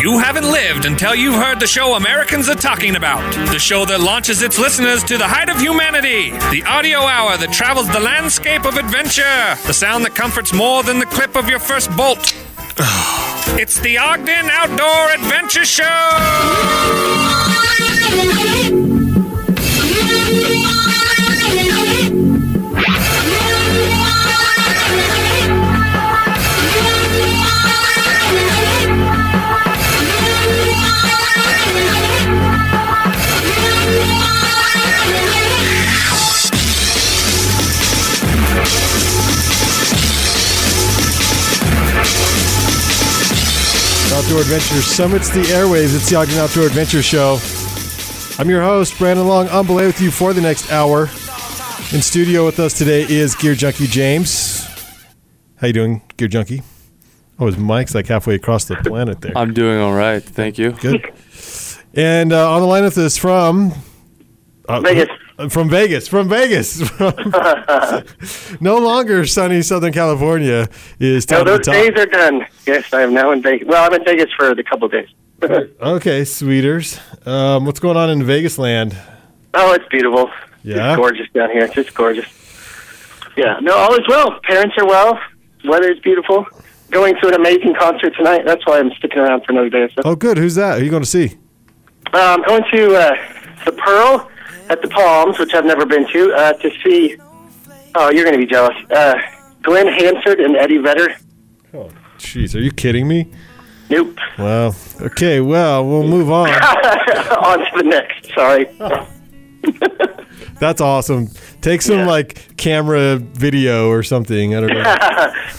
You haven't lived until you've heard the show Americans are talking about. The show that launches its listeners to the height of humanity. The audio hour that travels the landscape of adventure. The sound that comforts more than the clip of your first bolt. it's the Ogden Outdoor Adventure Show! Outdoor Adventure summits the airwaves. It's the Ogden Outdoor Adventure Show. I'm your host, Brandon Long. I'm belay with you for the next hour. In studio with us today is Gear Junkie James. How you doing, Gear Junkie? Oh, his mic's like halfway across the planet there. I'm doing all right. Thank you. Good. And uh, on the line with us from uh, Vegas. From Vegas. From Vegas. no longer sunny Southern California is No, those days are done. Yes, I am now in Vegas. Well, I'm in Vegas for a couple of days. Okay, sweeters. Um, what's going on in Vegas land? oh, it's beautiful. Yeah? It's gorgeous down here. It's just gorgeous. Yeah, no, all is well. Parents are well. Weather is beautiful. Going to an amazing concert tonight. That's why I'm sticking around for another day so. Oh, good. Who's that? Who are you going to see? Uh, I'm going to uh, the Pearl at the Palms, which I've never been to, uh, to see. Oh, you're going to be jealous. Uh, Glenn Hansard and Eddie Vedder. Oh, jeez. Are you kidding me? Nope. Well, okay. Well, we'll move on. On to the next. Sorry. That's awesome. Take some Yeah. like camera video or something. I don't know.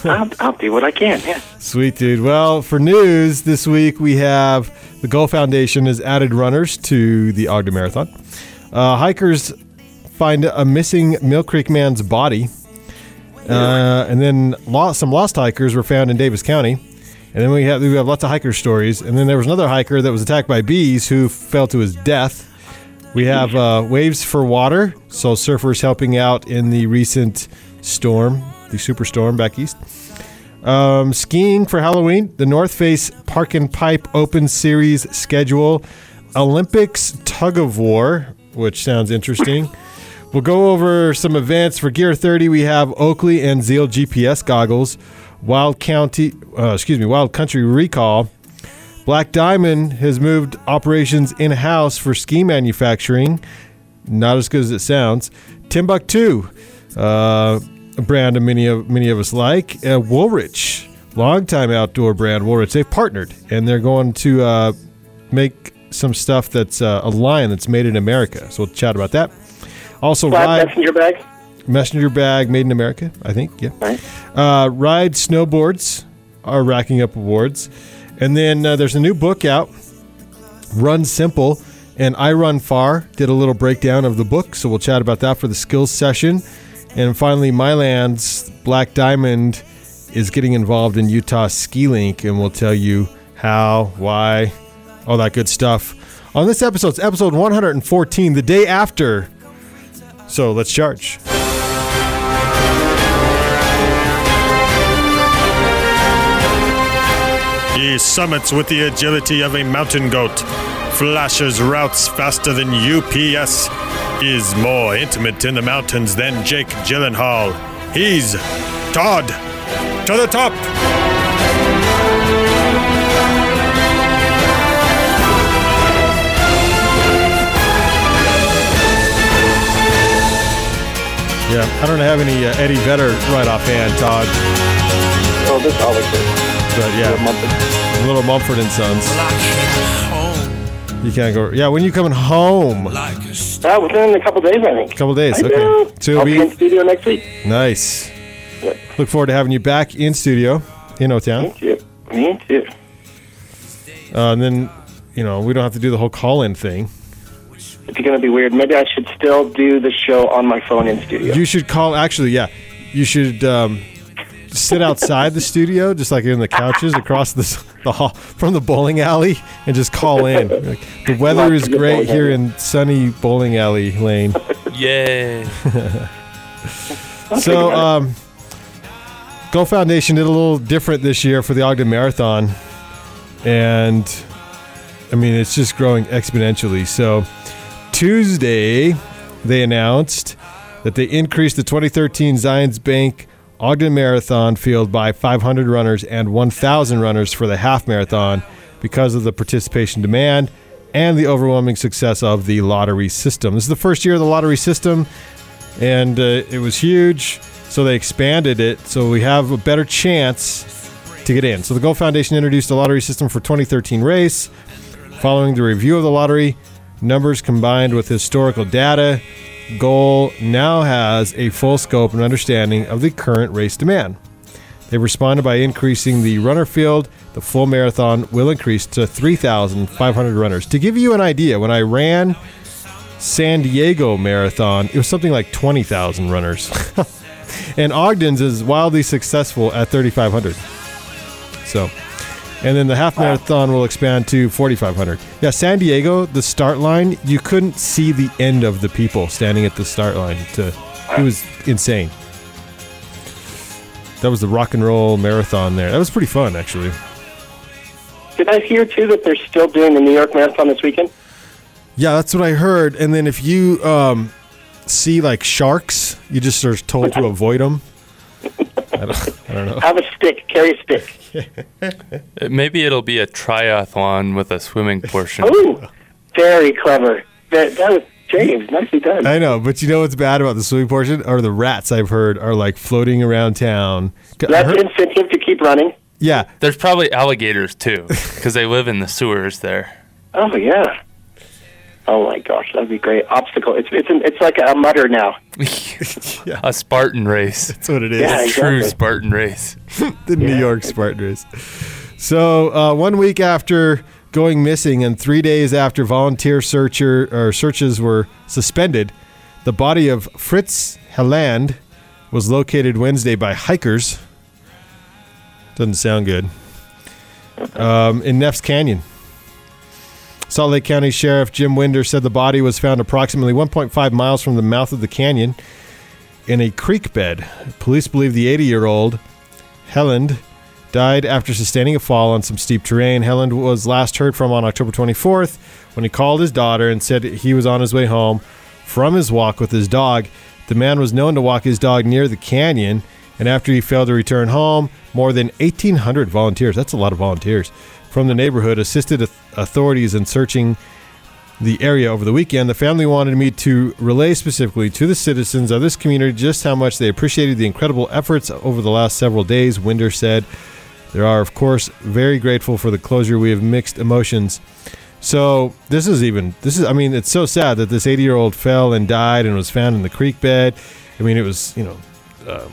I'll, I'll do what I can. Yeah. Sweet dude. Well, for news this week, we have the Goal Foundation has added runners to the Ogden Marathon. Uh, hikers find a missing Millcreek man's body, uh, and then lost, some lost hikers were found in Davis County. And then we have we have lots of hiker stories. And then there was another hiker that was attacked by bees who fell to his death. We have uh, waves for water, so surfers helping out in the recent storm, the superstorm back east. Um, skiing for Halloween, the North Face Park and Pipe Open Series schedule, Olympics tug of war, which sounds interesting. We'll go over some events for Gear 30. We have Oakley and Zeal GPS goggles, Wild County, uh, excuse me, Wild Country Recall. Black Diamond has moved operations in house for ski manufacturing. Not as good as it sounds. Timbuk2, uh, a brand of many of many of us like. Uh, Woolrich, longtime outdoor brand Woolrich. They've partnered and they're going to uh, make some stuff that's uh, a line that's made in America. So we'll chat about that. Also, ride messenger bag. messenger bag made in America. I think, yeah. Right. Uh, ride snowboards are racking up awards, and then uh, there's a new book out, Run Simple, and I Run Far. Did a little breakdown of the book, so we'll chat about that for the skills session. And finally, Myland's Black Diamond is getting involved in Utah Ski Link, and we'll tell you how, why, all that good stuff. On this episode, it's episode 114, the day after. So let's charge. He summits with the agility of a mountain goat, flashes routes faster than UPS, is more intimate in the mountains than Jake Gyllenhaal. He's Todd to the top. Yeah, I don't have any uh, Eddie Vedder right offhand, Todd. Oh, this always is. But yeah, Little Mumford and Sons. You can't go. Yeah, when you coming home? A Uh, within a couple days, I think. A couple days. I Okay. know. So I'll be in studio next week. nice. Yeah. Look forward to having you back in studio in O Town. Me too. Me too. Uh, and then, you know, we don't have to do the whole call-in thing. It's going to be weird. Maybe I should still do the show on my phone in studio. You should call. Actually, yeah, you should um, sit outside the studio, just like in the couches across the the hall from the bowling alley, and just call in. Like, the weather is great here in sunny bowling alley lane. Yay. So, um, Goal Foundation did a little different this year for the Ogden Marathon. and I mean it's just growing exponentially. So Tuesday, they announced that they increased the 2013 Zions Bank Ogden Marathon field by 500 runners and 1,000 runners for the half marathon because of the participation demand and the overwhelming success of the lottery system. This is the first year of the lottery system, and uh, it was huge, so they expanded it so we have a better chance to get in. So the Goal Foundation introduced a lottery system for 2013 race. Following the review of the lottery, numbers combined with historical data, Goal now has a full scope and understanding of the current race demand. They responded by increasing the runner field. The full marathon will increase to 3,500 runners. To give you an idea, when I ran San Diego Marathon, it was something like 20,000 runners. and Ogden's is wildly successful at 3,500. So, and then the half marathon will expand to 4,500. Yeah, San Diego, the start line, you couldn't see the end of the people standing at the start line. To, it was insane. That was the rock and roll marathon there. That was pretty fun, actually. Did I hear too that they're still doing the New York Marathon this weekend? Yeah, that's what I heard. And then if you um, see like sharks, you just are told to avoid them. I don't, I don't know. Have a stick. Carry a stick. Maybe it'll be a triathlon with a swimming portion. Oh, very clever. That, that was James. Nicely done. I know, but you know what's bad about the swimming portion? Are the rats I've heard are like floating around town. I That's heard- incentive to keep running. yeah, There's probably alligators too, because they live in the sewers there. Oh yeah. Oh my gosh, that'd be great. Obstacle. It's it's an, it's like a mutter now. A Spartan race. that's what it is. Yeah, True. Spartan race. the New Yeah. York Spartan race. So uh, one week after going missing and three days after volunteer searcher or searches were suspended, the body of Fritz Helland was located Wednesday by hikers. Doesn't sound good. Um, in Neff's Canyon. Salt Lake County Sheriff Jim Winder said the body was found approximately 1.5 miles from the mouth of the canyon in a creek bed. Police believe the 80 year old Helland died after sustaining a fall on some steep terrain. Helland was last heard from on October 24th when he called his daughter and said he was on his way home from his walk with his dog. The man was known to walk his dog near the canyon, and after he failed to return home, more than 1,800 volunteers that's a lot of volunteers from the neighborhood assisted authorities in searching the area over the weekend. The family wanted me to relay specifically to the citizens of this community just how much they appreciated the incredible efforts over the last several days, Winder said. They are, of course, very grateful for the closure. We have mixed emotions. So this is even this is I mean it's so sad that this 80 year old fell and died and was found in the creek bed. I mean it was you know um,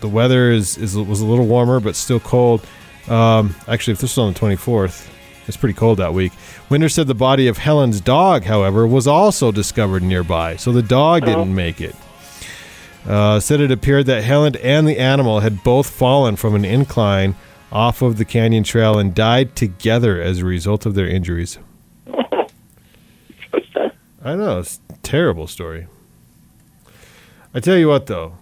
the weather is, is was a little warmer but still cold. Um, actually, if this was on the 24th, it's pretty cold that week. Winder said the body of Helland's dog, however, was also discovered nearby, so the dog didn't make it. Uh, said it appeared that Helen and the animal had both fallen from an incline off of the canyon trail and died together as a result of their injuries. I know it's a terrible story. I tell you what, though,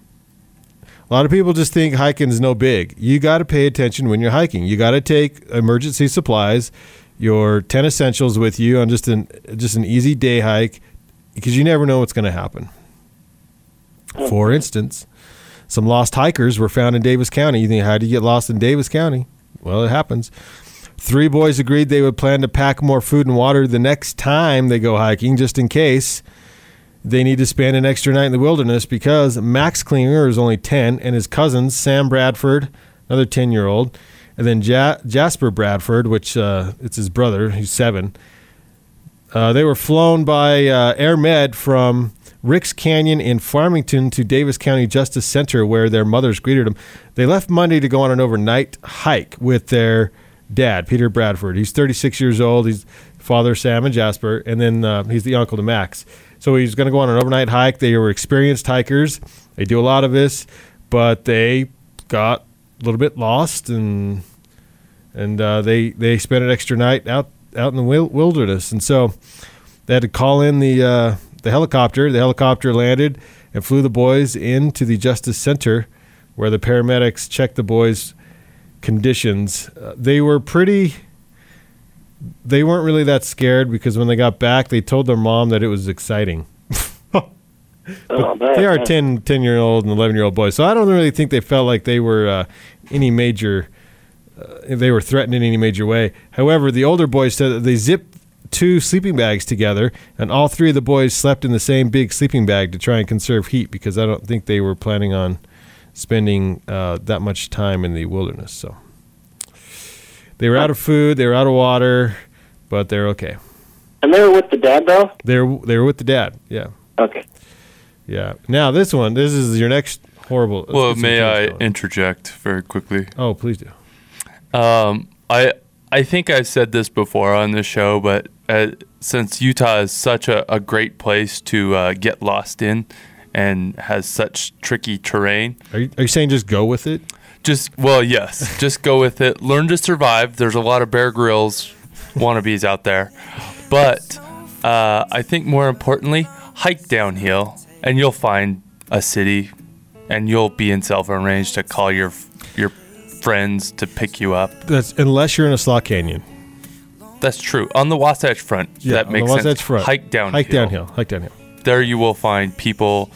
a lot of people just think hiking's no big. You got to pay attention when you're hiking. You got to take emergency supplies, your ten essentials with you on just an just an easy day hike, because you never know what's going to happen. For instance, some lost hikers were found in Davis County. You think, how do you get lost in Davis County? Well, it happens. Three boys agreed they would plan to pack more food and water the next time they go hiking, just in case they need to spend an extra night in the wilderness because Max Klinger is only 10 and his cousins, Sam Bradford, another 10 year old, and then ja- Jasper Bradford, which uh, it's his brother, he's seven. Uh, they were flown by uh, Air Med from Ricks Canyon in Farmington to Davis County Justice Center, where their mothers greeted them. They left Monday to go on an overnight hike with their dad, Peter Bradford. He's 36 years old. He's father Sam and Jasper, and then uh, he's the uncle to Max. So he's going to go on an overnight hike. They were experienced hikers. They do a lot of this, but they got a little bit lost and and uh, they they spent an extra night out out in the wilderness, and so they had to call in the uh, the helicopter. The helicopter landed and flew the boys into the Justice Center, where the paramedics checked the boys' conditions. Uh, they were pretty they weren't really that scared because when they got back, they told their mom that it was exciting. Oh, man. They are 10, 10 year old and 11 year old boys. So I don't really think they felt like they were uh, any major, uh, they were threatened in any major way. However, the older boys said that they zipped two sleeping bags together and all three of the boys slept in the same big sleeping bag to try and conserve heat because I don't think they were planning on spending uh, that much time in the wilderness. So they were out of food, they were out of water, but they're okay. And they were with the dad, though? They're, they were with the dad. Yeah. Okay. Yeah. Now this one, this is your next horrible. let's Well, may I going. interject very quickly? oh, please do. Um, I I think I've said this before on the show, but uh, since Utah is such a, a great place to uh, get lost in and has such tricky terrain, Are you, are you saying just go with it? Just well, yes, just go with it. Learn to survive. There's a lot of Bear Grylls wannabes out there, but uh, I think more importantly, hike downhill, and you'll find a city, and you'll be in Selva Range to call your your friends to pick you up. That's unless you're in a slot canyon. That's true. On the Wasatch Front, that on makes the Wasatch sense. Front. Hike downhill. Hike downhill. Hike downhill. There you will find people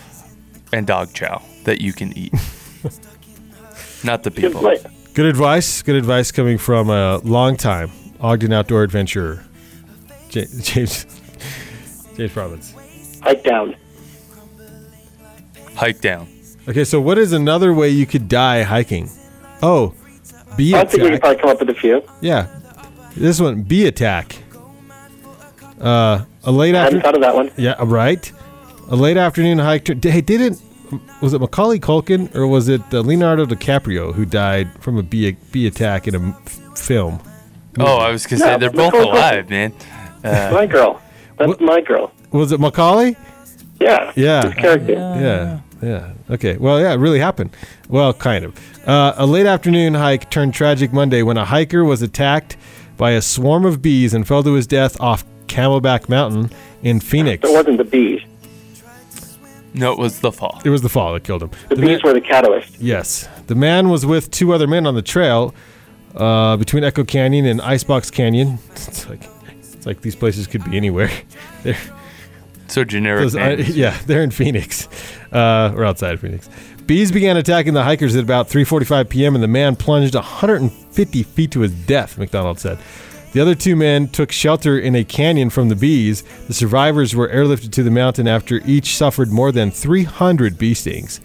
and dog chow that you can eat. Not the people. play. Good advice. Good advice coming from a long time Ogden outdoor adventurer, Ja- James James Province. Hike down. Hike down. Okay, so what is another way you could die hiking? Oh, bee I think we could probably come up with a few. Yeah, this one bee attack. Uh, a late I hadn't after. thought of that one. Yeah, right. A late afternoon hike. To, hey, didn't was it Macaulay Culkin or was it uh, Leonardo DiCaprio who died from a bee bee attack in a m- f- film? Oh, I was gonna say they're both Nicole alive, man. Uh, My girl. That's What- my girl. Was it Macaulay? Yeah. Yeah. His character. Yeah, yeah. Okay. Well, yeah, it really happened. Well, kind of. Uh, a late afternoon hike turned tragic Monday when a hiker was attacked by a swarm of bees and fell to his death off Camelback Mountain in Phoenix. It wasn't the bees. No, it was the fall. It was the fall that killed him. The The bees man- were the catalyst. Yes. The man was with two other men on the trail uh, between Echo Canyon and Icebox Canyon. It's like it's like these places could be anywhere. They're, So generic. those- I- yeah, they're in Phoenix, uh, or outside of Phoenix. Bees began attacking the hikers at about 3:45 p.m. and the man plunged 150 feet to his death. McDonald said. The other two men took shelter in a canyon from the bees. The survivors were airlifted to the mountain after each suffered more than 300 bee stings.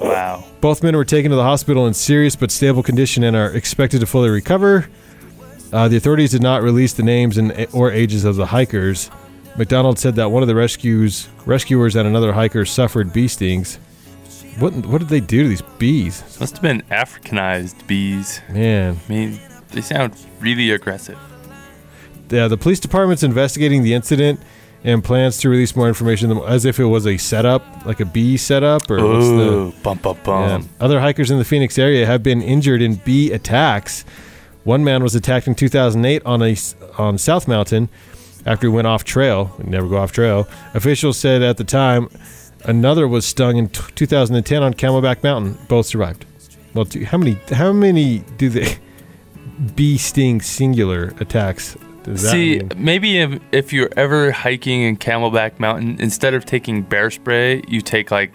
Wow. Both men were taken to the hospital in serious but stable condition and are expected to fully recover. Uh, the authorities did not release the names and or ages of the hikers. McDonald said that one of the rescues rescuers and another hiker suffered bee stings. What what did they do to these bees? Must have been Africanized bees. Man, I mean, they sound really aggressive. yeah, the police department's investigating the incident and plans to release more information as if it was a setup, like a bee setup, or what's the Oh, bum bum Yeah. Other hikers in the Phoenix area have been injured in bee attacks. One man was attacked in 2008 on a on South Mountain after he went off trail. Never go off trail. Officials said at the time another was stung in t- 2010 on Camelback Mountain. Both survived. Well, do, how many how many do they bee sting singular attacks? Does that See, mean? maybe if, if you're ever hiking in Camelback Mountain, instead of taking bear spray, you take like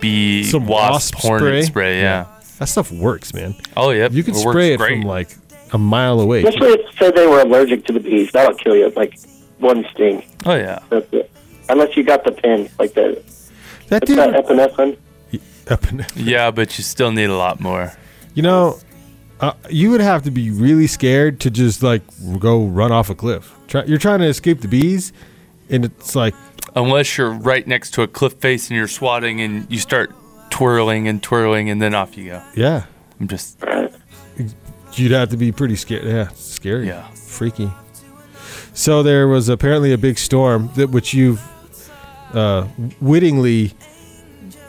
bee Some wasp, wasp hornet spray? spray. yeah. that stuff works, man. Oh, yep. You can it spray it great. from like a mile away. Especially if it said they were allergic to the bees. That'll kill you. Like one sting. Oh yeah. That's it. Unless you got the pin, like the that what's dude, that epinephrine. up and Yeah, but you still need a lot more. You know, uh, you would have to be really scared to just like go run off a cliff. Try, you're trying to escape the bees, and it's like, Unless you're right next to a cliff face and you're swatting and you start twirling and twirling and then off you go. yeah, I'm just you'd have to be pretty scared. Yeah, scary. Yeah. freaky. So there was apparently a big storm that which you've uh, wittingly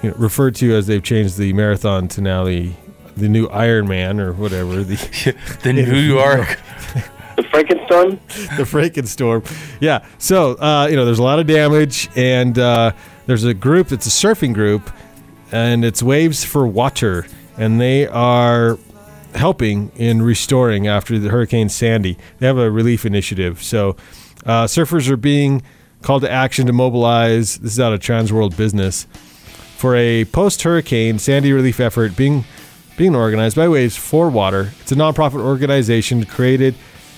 you know, referred to as they've changed the marathon to now the the new Iron Man or whatever the the New York. The Frankenstorm. the Frankenstorm. Yeah. So, uh, you know, there's a lot of damage, and uh, there's a group that's a surfing group, and it's Waves for Water, and they are helping in restoring after the Hurricane Sandy. They have a relief initiative. So uh, surfers are being called to action to mobilize. This is out of Transworld Business for a post-hurricane Sandy relief effort being being organized by Waves for Water. It's a nonprofit organization created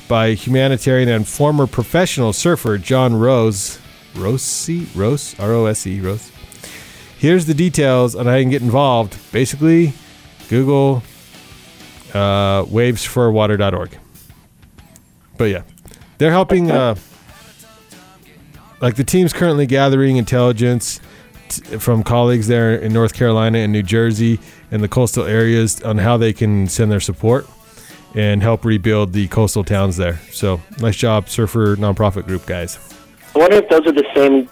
by humanitarian and former professional surfer Jon Rose. Rose? Rose? R O S E, Rose. Here's the details on how you can get involved. Basically, Google uh, wavesforwater.org. But yeah, they're helping. Uh, like the team's currently gathering intelligence t- from colleagues there in North Carolina and New Jersey and the coastal areas on how they can send their support and help rebuild the coastal towns there. So nice job, surfer nonprofit group guys. I wonder if those are the same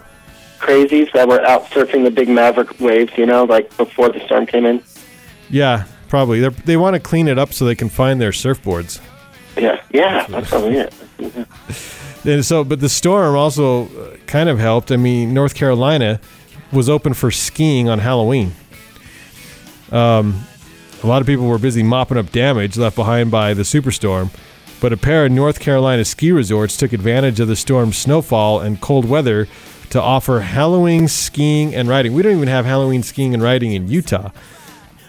crazies that were out surfing the big maverick waves, you know, like before the storm came in. Yeah, probably. They're, they want to clean it up so they can find their surfboards. Yeah, yeah, that's probably it. And so, but the storm also uh, kind of helped. I mean, North Carolina was open for skiing on Halloween. Um, a lot of people were busy mopping up damage left behind by the superstorm, but a pair of North Carolina ski resorts took advantage of the storm's snowfall and cold weather to offer Halloween skiing and riding. We don't even have Halloween skiing and riding in Utah.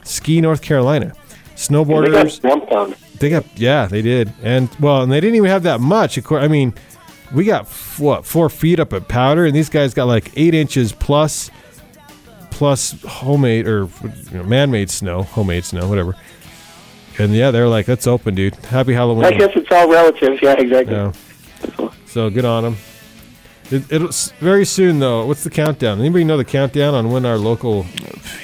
Ski North Carolina. Snowboarders. They got they got yeah, they did, and well, and they didn't even have that much. Of course, I mean, we got f- what four feet up at powder, and these guys got like eight inches plus, plus homemade or you know, man-made snow, homemade snow, whatever. And yeah, they're like, "Let's open, dude! Happy Halloween!" I guess it's all relative. Yeah, exactly. Yeah. So good on them. It, it'll very soon though. What's the countdown? Anybody know the countdown on when our local?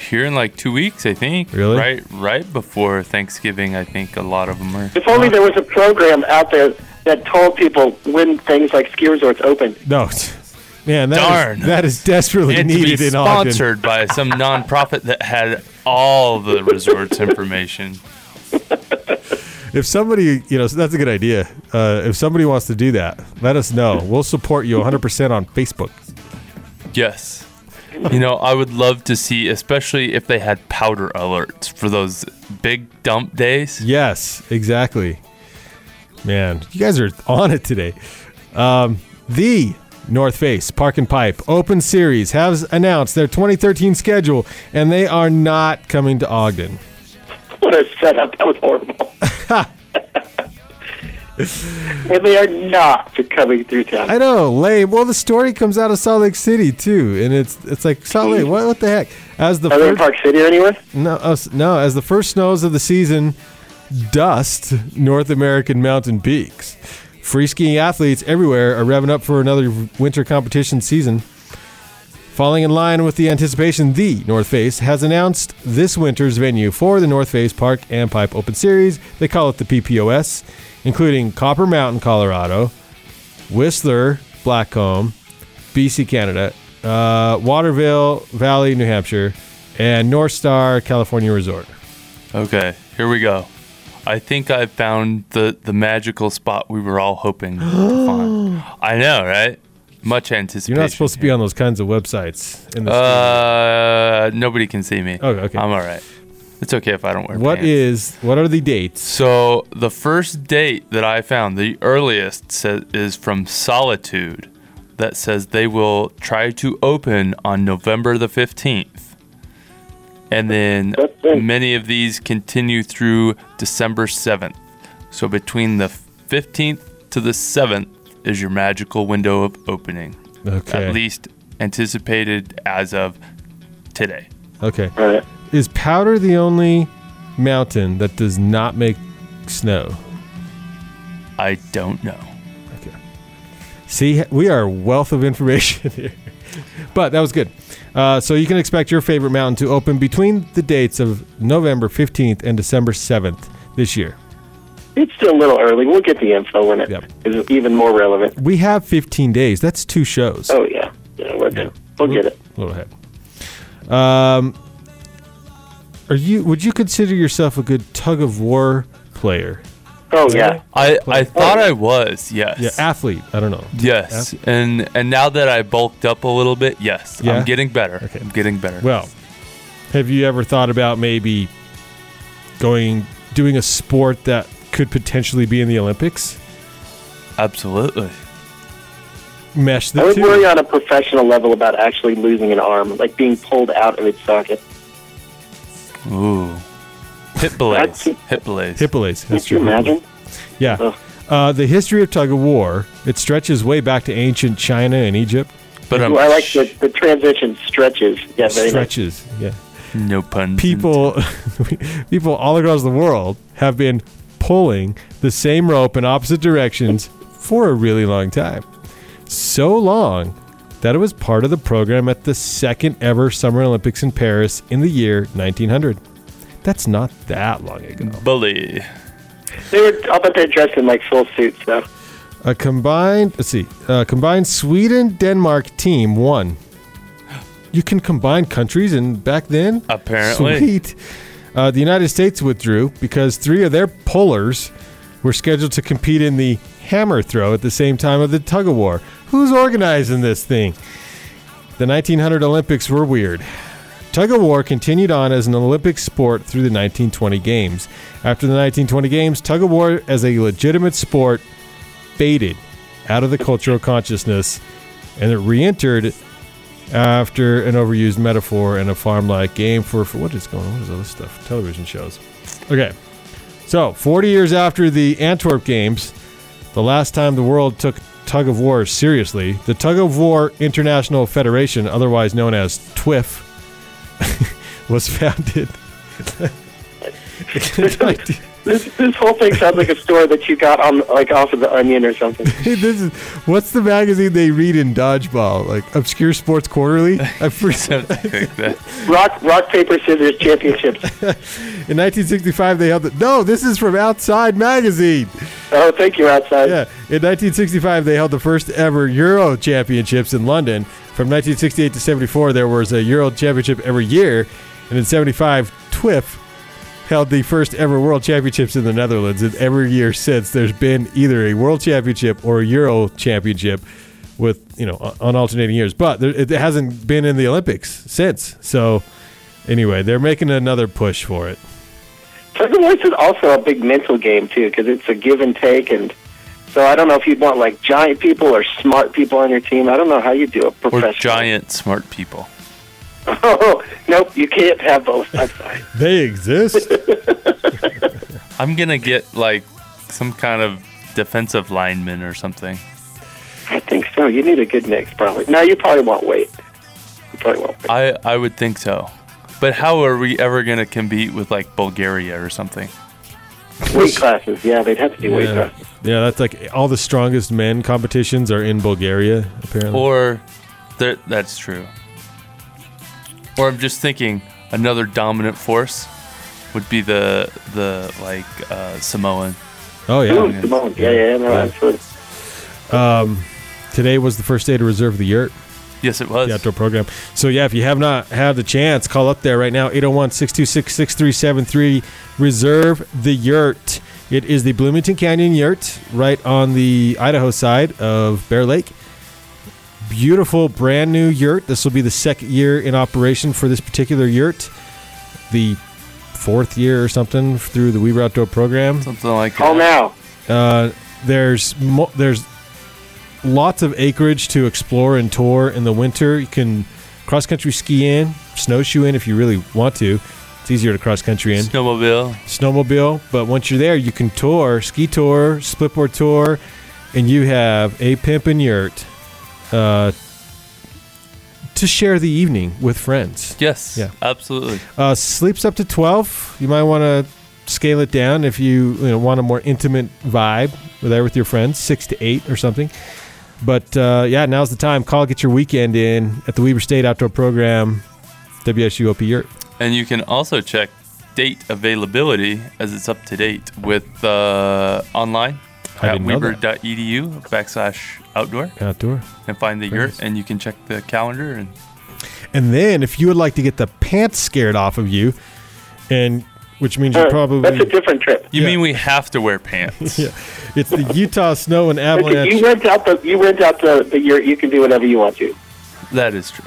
Here in like two weeks, I think. Really? Right, right before Thanksgiving, I think a lot of them are. If only there was a program out there that told people when things like ski resorts open. No, man, that is- Darn. that is desperately And to needed be in Ogden. sponsored by some nonprofit that had all the resorts information. If somebody, you know, so that's a good idea. Uh, if somebody wants to do that, let us know. We'll support you 100% on Facebook. Yes. You know, I would love to see, especially if they had powder alerts for those big dump days. Yes, exactly. Man, you guys are on it today. Um, the North Face Park and Pipe Open Series has announced their 2013 schedule, and they are not coming to Ogden. What a setup. That was horrible. and they are not coming through town. I know, lame. Well, the story comes out of Salt Lake City too, and it's it's like Salt Lake. What, what the heck? As the Are they in Park City or anywhere? No, uh, no. As the first snows of the season dust North American mountain peaks, free skiing athletes everywhere are revving up for another winter competition season. Falling in line with the anticipation, the North Face has announced this winter's venue for the North Face Park and Pipe Open Series. They call it the PPOS, including Copper Mountain, Colorado, Whistler, Blackcomb, BC, Canada, uh, Waterville Valley, New Hampshire, and Northstar, California Resort. Okay, here we go. I think I found the, the magical spot we were all hoping to find. I know, right? Much anticipation. You're not supposed to be on those kinds of websites. In the Uh, nobody can see me. Okay, okay. I'm all right. It's okay if I don't wear what pants. is? What are the dates? So the first date that I found, the earliest, sa- is from Solitude, that says they will try to open on November the fifteenth, and then many of these continue through December seventh. So between the fifteenth to the seventh is your magical window of opening, Okay. at least anticipated as of today. Okay. All right. Is Powder the only mountain that does not make snow? I don't know. Okay. See, we are a wealth of information here. But that was good. Uh, so you can expect your favorite mountain to open between the dates of November 15th and December 7th this year. It's still a little early. We'll get the info when it is Yep. even more relevant. We have 15 days. That's two shows. Oh, yeah. Yeah, we're good. We'll get it. A little ahead. Um, are you? Would you consider yourself a good tug of war player? Oh, yeah. I, I oh. thought I was, yes. Yeah, athlete. I don't know. Yes, and and now that I bulked up a little bit, yes, Yeah? I'm getting better. Okay. I'm getting better. Well, have you ever thought about maybe going doing a sport that could potentially be in the Olympics? Absolutely. Mesh the I would two. worry on a professional level about actually losing an arm, like being pulled out of its socket. Ooh. Hip belays. That's- Hip belays. Hip belays. That's Could you true. imagine? Yeah. Ugh. Uh, the history of tug of war it stretches way back to ancient China and Egypt. But I'm Ooh, I like the, the transition stretches. Yeah, very nice. Stretches. Yeah. no pun. People, people all across the world have been pulling the same rope in opposite directions for a really long time. So long that it was part of the program at the second ever Summer Olympics in Paris in the year 1900. That's not that long ago. Bully. They were. I'll bet they're dressed in like full suits though. A combined, let's see, a combined Sweden Denmark team won. You can combine countries, and back then, Apparently. sweet. Uh, the United States withdrew because three of their pullers were scheduled to compete in the hammer throw at the same time of the tug of war. Who's organizing this thing? The 1900 Olympics were weird. Tug of war continued on as an Olympic sport through the 1920 games. After the 1920 games, tug of war as a legitimate sport faded out of the cultural consciousness and it re entered after an overused metaphor and a farm like game for, for what is going on? What is all this stuff? Television shows. Okay. So, 40 years after the Antwerp Games, the last time the world took tug of war seriously, the Tug of War International Federation, otherwise known as TWIF, was founded. This this whole thing sounds like a story that you got on like off of the Onion or something. This is what's the magazine they read in dodgeball? Like Obscure Sports Quarterly. I forget. Something like that. Rock rock paper scissors championships. In 1965, they held the. No, this is from Outside Magazine. Oh, thank you, outside. Yeah, in 1965, they held the first ever Euro Championships in London. From 1968 to 74, there was a Euro Championship every year, and in 75, TWIF held the first ever World Championships in the Netherlands. And every year since, there's been either a World Championship or a Euro Championship, with you know on alternating years. But there, it hasn't been in the Olympics since. So anyway, they're making another push for it. Tug of war is also a big mental game too, because it's a give and take, and so I don't know if you'd want like giant people or smart people on your team. I don't know how you do a Or giant smart people. Oh, nope, you can't have both. I'm sorry. They exist. I'm gonna get like some kind of defensive lineman or something. I think so. You need a good mix, probably. No, you probably want weight. You probably want weight. I I would think so. But how are we ever gonna compete with like Bulgaria or something? Weight classes. Yeah, they'd have to do weight Yeah. classes. yeah, that's like all the strongest men competitions are in Bulgaria, apparently. Or that's true. Or I'm just thinking another dominant force would be the the like uh, Samoan. oh yeah. Ooh, Simone. Yeah, yeah, no, Yeah. absolutely. Today was the first day to reserve the yurt, Yes, it was. the outdoor program. So yeah, if you have not had the chance, call up there right now 801-626-6373. Reserve the yurt. It is the Bloomington Canyon yurt right on the Idaho side of Bear Lake. Beautiful brand new yurt. This will be the second year in operation for this particular yurt. The fourth year or something through the Weber Outdoor program. Something like Call now. Uh, there's mo- there's lots of acreage to explore and tour in the winter. You can cross country ski in, snowshoe in if you really want to. It's easier to cross country in. Snowmobile. Snowmobile, but once you're there, you can tour, ski tour, splitboard tour, and you have a pimpin' yurt uh, to share the evening with friends. Yes. Yeah. Absolutely. Uh, sleeps up to 12. You might want to scale it down if you, you know, want a more intimate vibe there with your friends, 6 to 8 or something. But uh, yeah, now's the time. Call, get your weekend in at the Weber State Outdoor Program, WSUOP Yurt. And you can also check date availability as it's up to date with uh, online at didn't know that. weber.edu backslash outdoor Outdoor. and find the Very yurt and you can check the calendar and And then if you would like to get the pants scared off of you, and which means you probably. That's a different trip. you Yeah. mean we have to wear pants yeah, it's the Utah Snow and Listen, Avalanche. you rent out the you rent out the, the yurt. You can do whatever you want to. that is true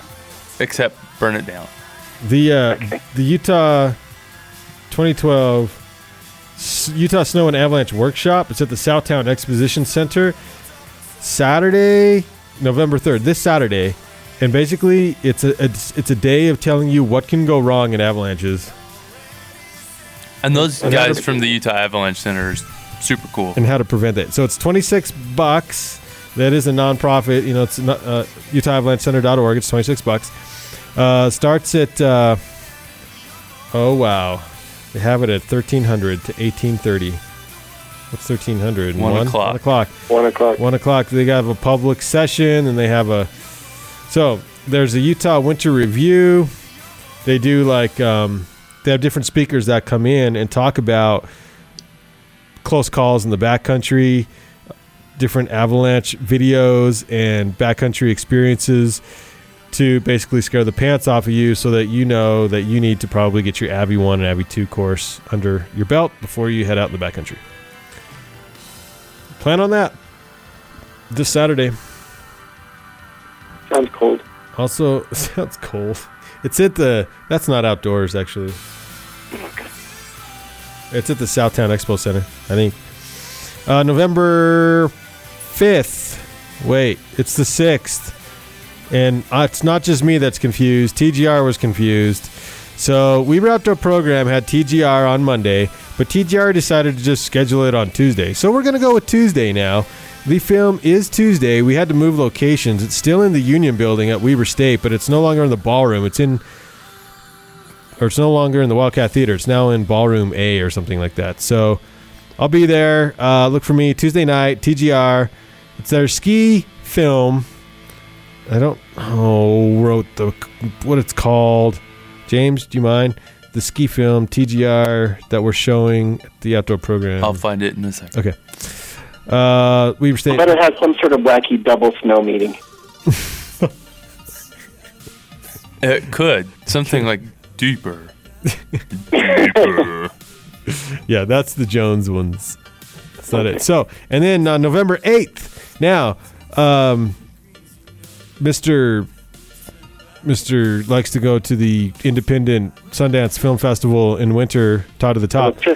except burn it down The uh, the Utah 2012 Utah Snow and Avalanche Workshop. It's at the South Towne Exposition Center. Saturday, November third. This Saturday, and basically it's a it's, it's a day of telling you what can go wrong in avalanches And those And guys that- from the Utah Avalanche Center is super cool. and how to prevent it. So it's 26 bucks. That is a nonprofit. You know, it's not, uh, UtahAvalancheCenter.org. It's 26 bucks. Uh, starts at, uh, oh, wow. They have it at 1300 to 1830. What's 1300? One o'clock. One o'clock. One o'clock. One o'clock. They have a public session and they have a. So there's a Utah Winter Review. They do like um, they have different speakers that come in and talk about close calls in the backcountry, different avalanche videos and backcountry experiences to basically scare the pants off of you so that you know that you need to probably get your Avy 1 and Avy 2 course under your belt before you head out in the backcountry. Plan on that this Saturday. Sounds cold. Also, sounds cold. It's at the. That's not outdoors, actually. It's at the South Towne Expo Center, I think. Uh, November 5th. Wait, it's the 6th. And uh, it's not just me that's confused. TGR was confused. So we wrapped our program, had TGR on Monday, but TGR decided to just schedule it on Tuesday. So we're going to go with Tuesday now. The film is Tuesday. We had to move locations. It's still in the Union Building at Weber State, but it's no longer in the ballroom. It's in, or it's no longer in the Wildcat Theater. It's now in Ballroom A or something like that. So I'll be there. Uh, look for me Tuesday night, TGR. It's their ski film. I don't oh wrote the what it's called. James, do you mind? The ski film TGR that we're showing at the outdoor program. I'll find it in a second. okay. Uh, Weber State. But it has some sort of wacky double snow meeting. It could something like deeper. deeper. Yeah, that's the Jones ones. That's not it. So, and then on November 8th, now, um, Mr. Mr. likes to go to the Independent Sundance Film Festival in winter, Todd to the Top. Yeah.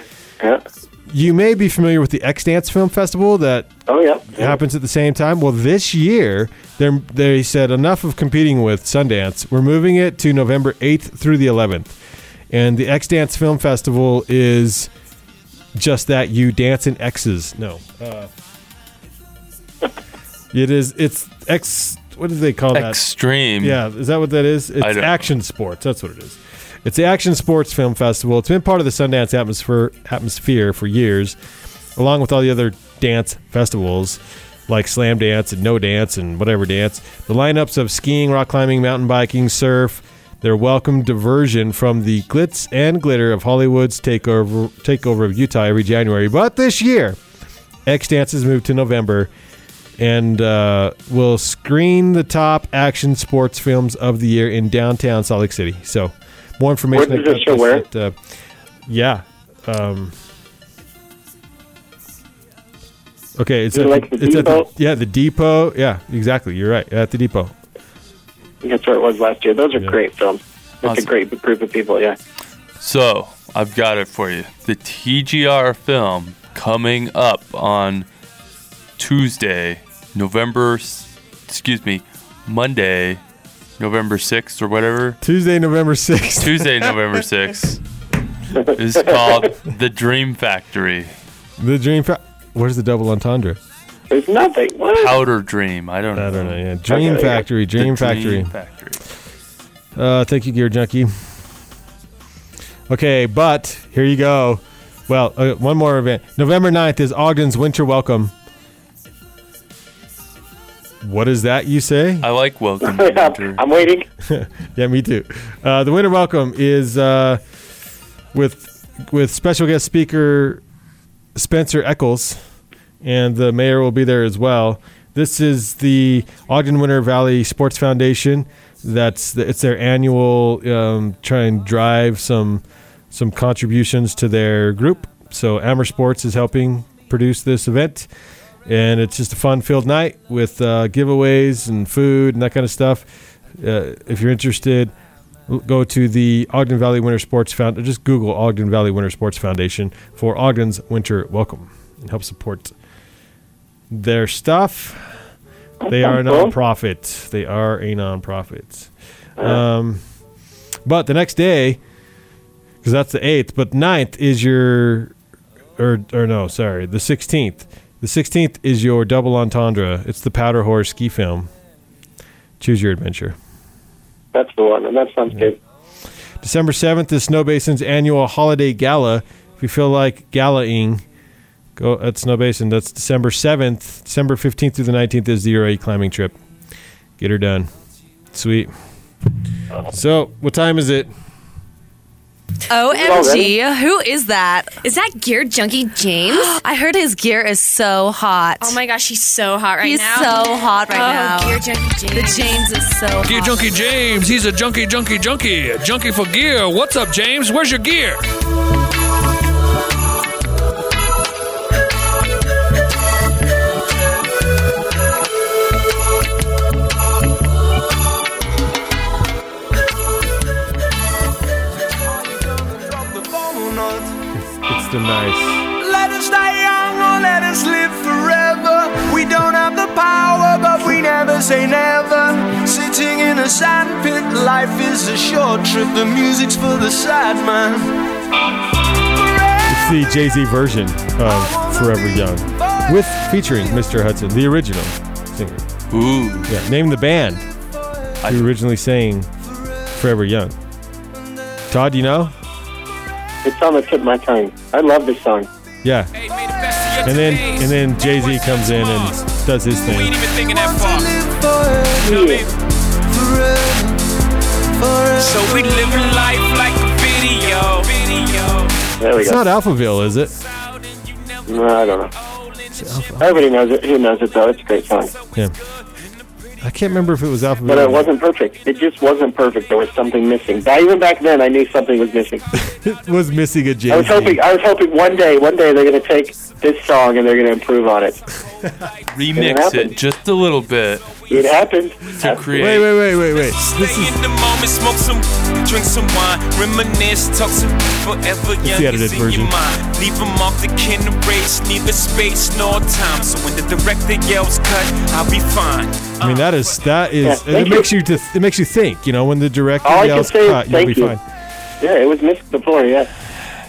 You may be familiar with the X Dance Film Festival that Oh yeah. happens at the same time. Well, this year they they said enough of competing with Sundance. We're moving it to November 8th through the 11th. And the X Dance Film Festival is just that you dance in X's. No. Uh, it is it's X what do they call that? Extreme. Yeah, is that what that is? It's action sports. That's what it is. It's the Action Sports Film Festival. It's been part of the Sundance atmosphere atmosphere for years, along with all the other dance festivals like Slamdance and Nodance and whatever dance. The lineups of skiing, rock climbing, mountain biking, surf, their welcome diversion from the glitz and glitter of Hollywood's takeover takeover of Utah every January. But this year, X Dance has moved to November and uh, will screen the top action sports films of the year in downtown Salt Lake City. So, more information. Where does at- show where? at, uh, yeah. Um, okay, it's at, like the it's at depot? yeah the depot. Yeah, exactly. You're right. At the depot. That's where it was last year. Those are Yeah. great films. That's Awesome. a great group of people. Yeah. So I've got it for you. The TGR film coming up on Tuesday, November, excuse me, Monday, November 6th or whatever. Tuesday, November sixth. Tuesday, November 6th it's called The Dream Factory. the Dream. Fa- Where's the double entendre? There's nothing. What? Powder Dream. I don't know. I don't know. Yeah, Dream Okay. Factory. The Dream Factory. Dream Factory. Uh, thank you, Gear Junkie. Okay, but here you go. Well, uh, one more event. November 9th is Ogden's Winter Welcome. What is that you say? I like Welcome to I'm waiting. yeah, me too. Uh, the Winter Welcome is uh, with with special guest speaker Spencer Eccles, and the mayor will be there as well. This is the Ogden Winter Valley Sports Foundation. That's the, it's their annual um, try and drive some some contributions to their group. So Amer Sports is helping produce this event, and it's just a fun-filled night with uh, giveaways and food and that kind of stuff. Uh, if you're interested, go to the Ogden Valley Winter Sports Foundation. Just Google Ogden Valley Winter Sports Foundation for Ogden's Winter Welcome and help support their stuff. They are a nonprofit. They are a nonprofit. Um, but the next day, because that's the 8th, but 9th is your, or, or no, sorry, the 16th. The 16th is your double entendre. It's the Powder Whores ski film. Choose your adventure. That's the one, and that sounds good. December 7th is Snowbasin's annual holiday gala. If you feel like galaing, go at Snow Basin. That's December 7th. December 15th through the 19th is the Ouray climbing trip. Get her done. Sweet. So, what time is it? OMG, who is that? Is that Gear Junkie James? I heard his gear is so hot. oh my gosh, he's so hot right He's now. He's so hot right oh, now. Gear Junkie James. the James. James is so Gear hot. Junkie James, he's a junkie, junkie, junkie. Junkie for gear. What's up, James? Where's your gear? It's the nice. Let us die young or let us live forever. We don't have the power, but we never say never. Sitting in a sandpit, life is a short trip. The music's for the sad man. It's the Jay Z version of Forever Young, with featuring Mr. Hudson, the original singer. Ooh. Yeah, name the band who originally sang Forever Young. Todd, you know? It's on the tip of my tongue. I love this song. Yeah. And then and then Jay Z comes in and does his thing. even thinking that far. Live forever, forever, forever. So we living life like a video. Video. There we It's go. not Alphaville, is it? No, I don't know. Everybody knows it. Who knows it though? It's a great song. Yeah. I can't remember if it was Alphaville. But it wasn't perfect. It just wasn't perfect. There was something missing. But even back then, I knew something was missing. It was missing a Z. I was hoping. I was hoping one day, one day they're going to take this song and they're going to improve on it. Remix happened. it just a little bit It happened. to create. Wait, wait, wait, wait, wait. Stay This is in the moment, smoke some, drink some wine, reminisce, talk some forever young the edited is in version. your mind. Leave them off the kin race, neither space nor time. So when the director yells cut, I'll be fine. I mean that is that is Yeah, it thank makes you. you to it makes you think, you know, when the director All yells cut, you'll be you. fine. Yeah, it was missed before. Yeah.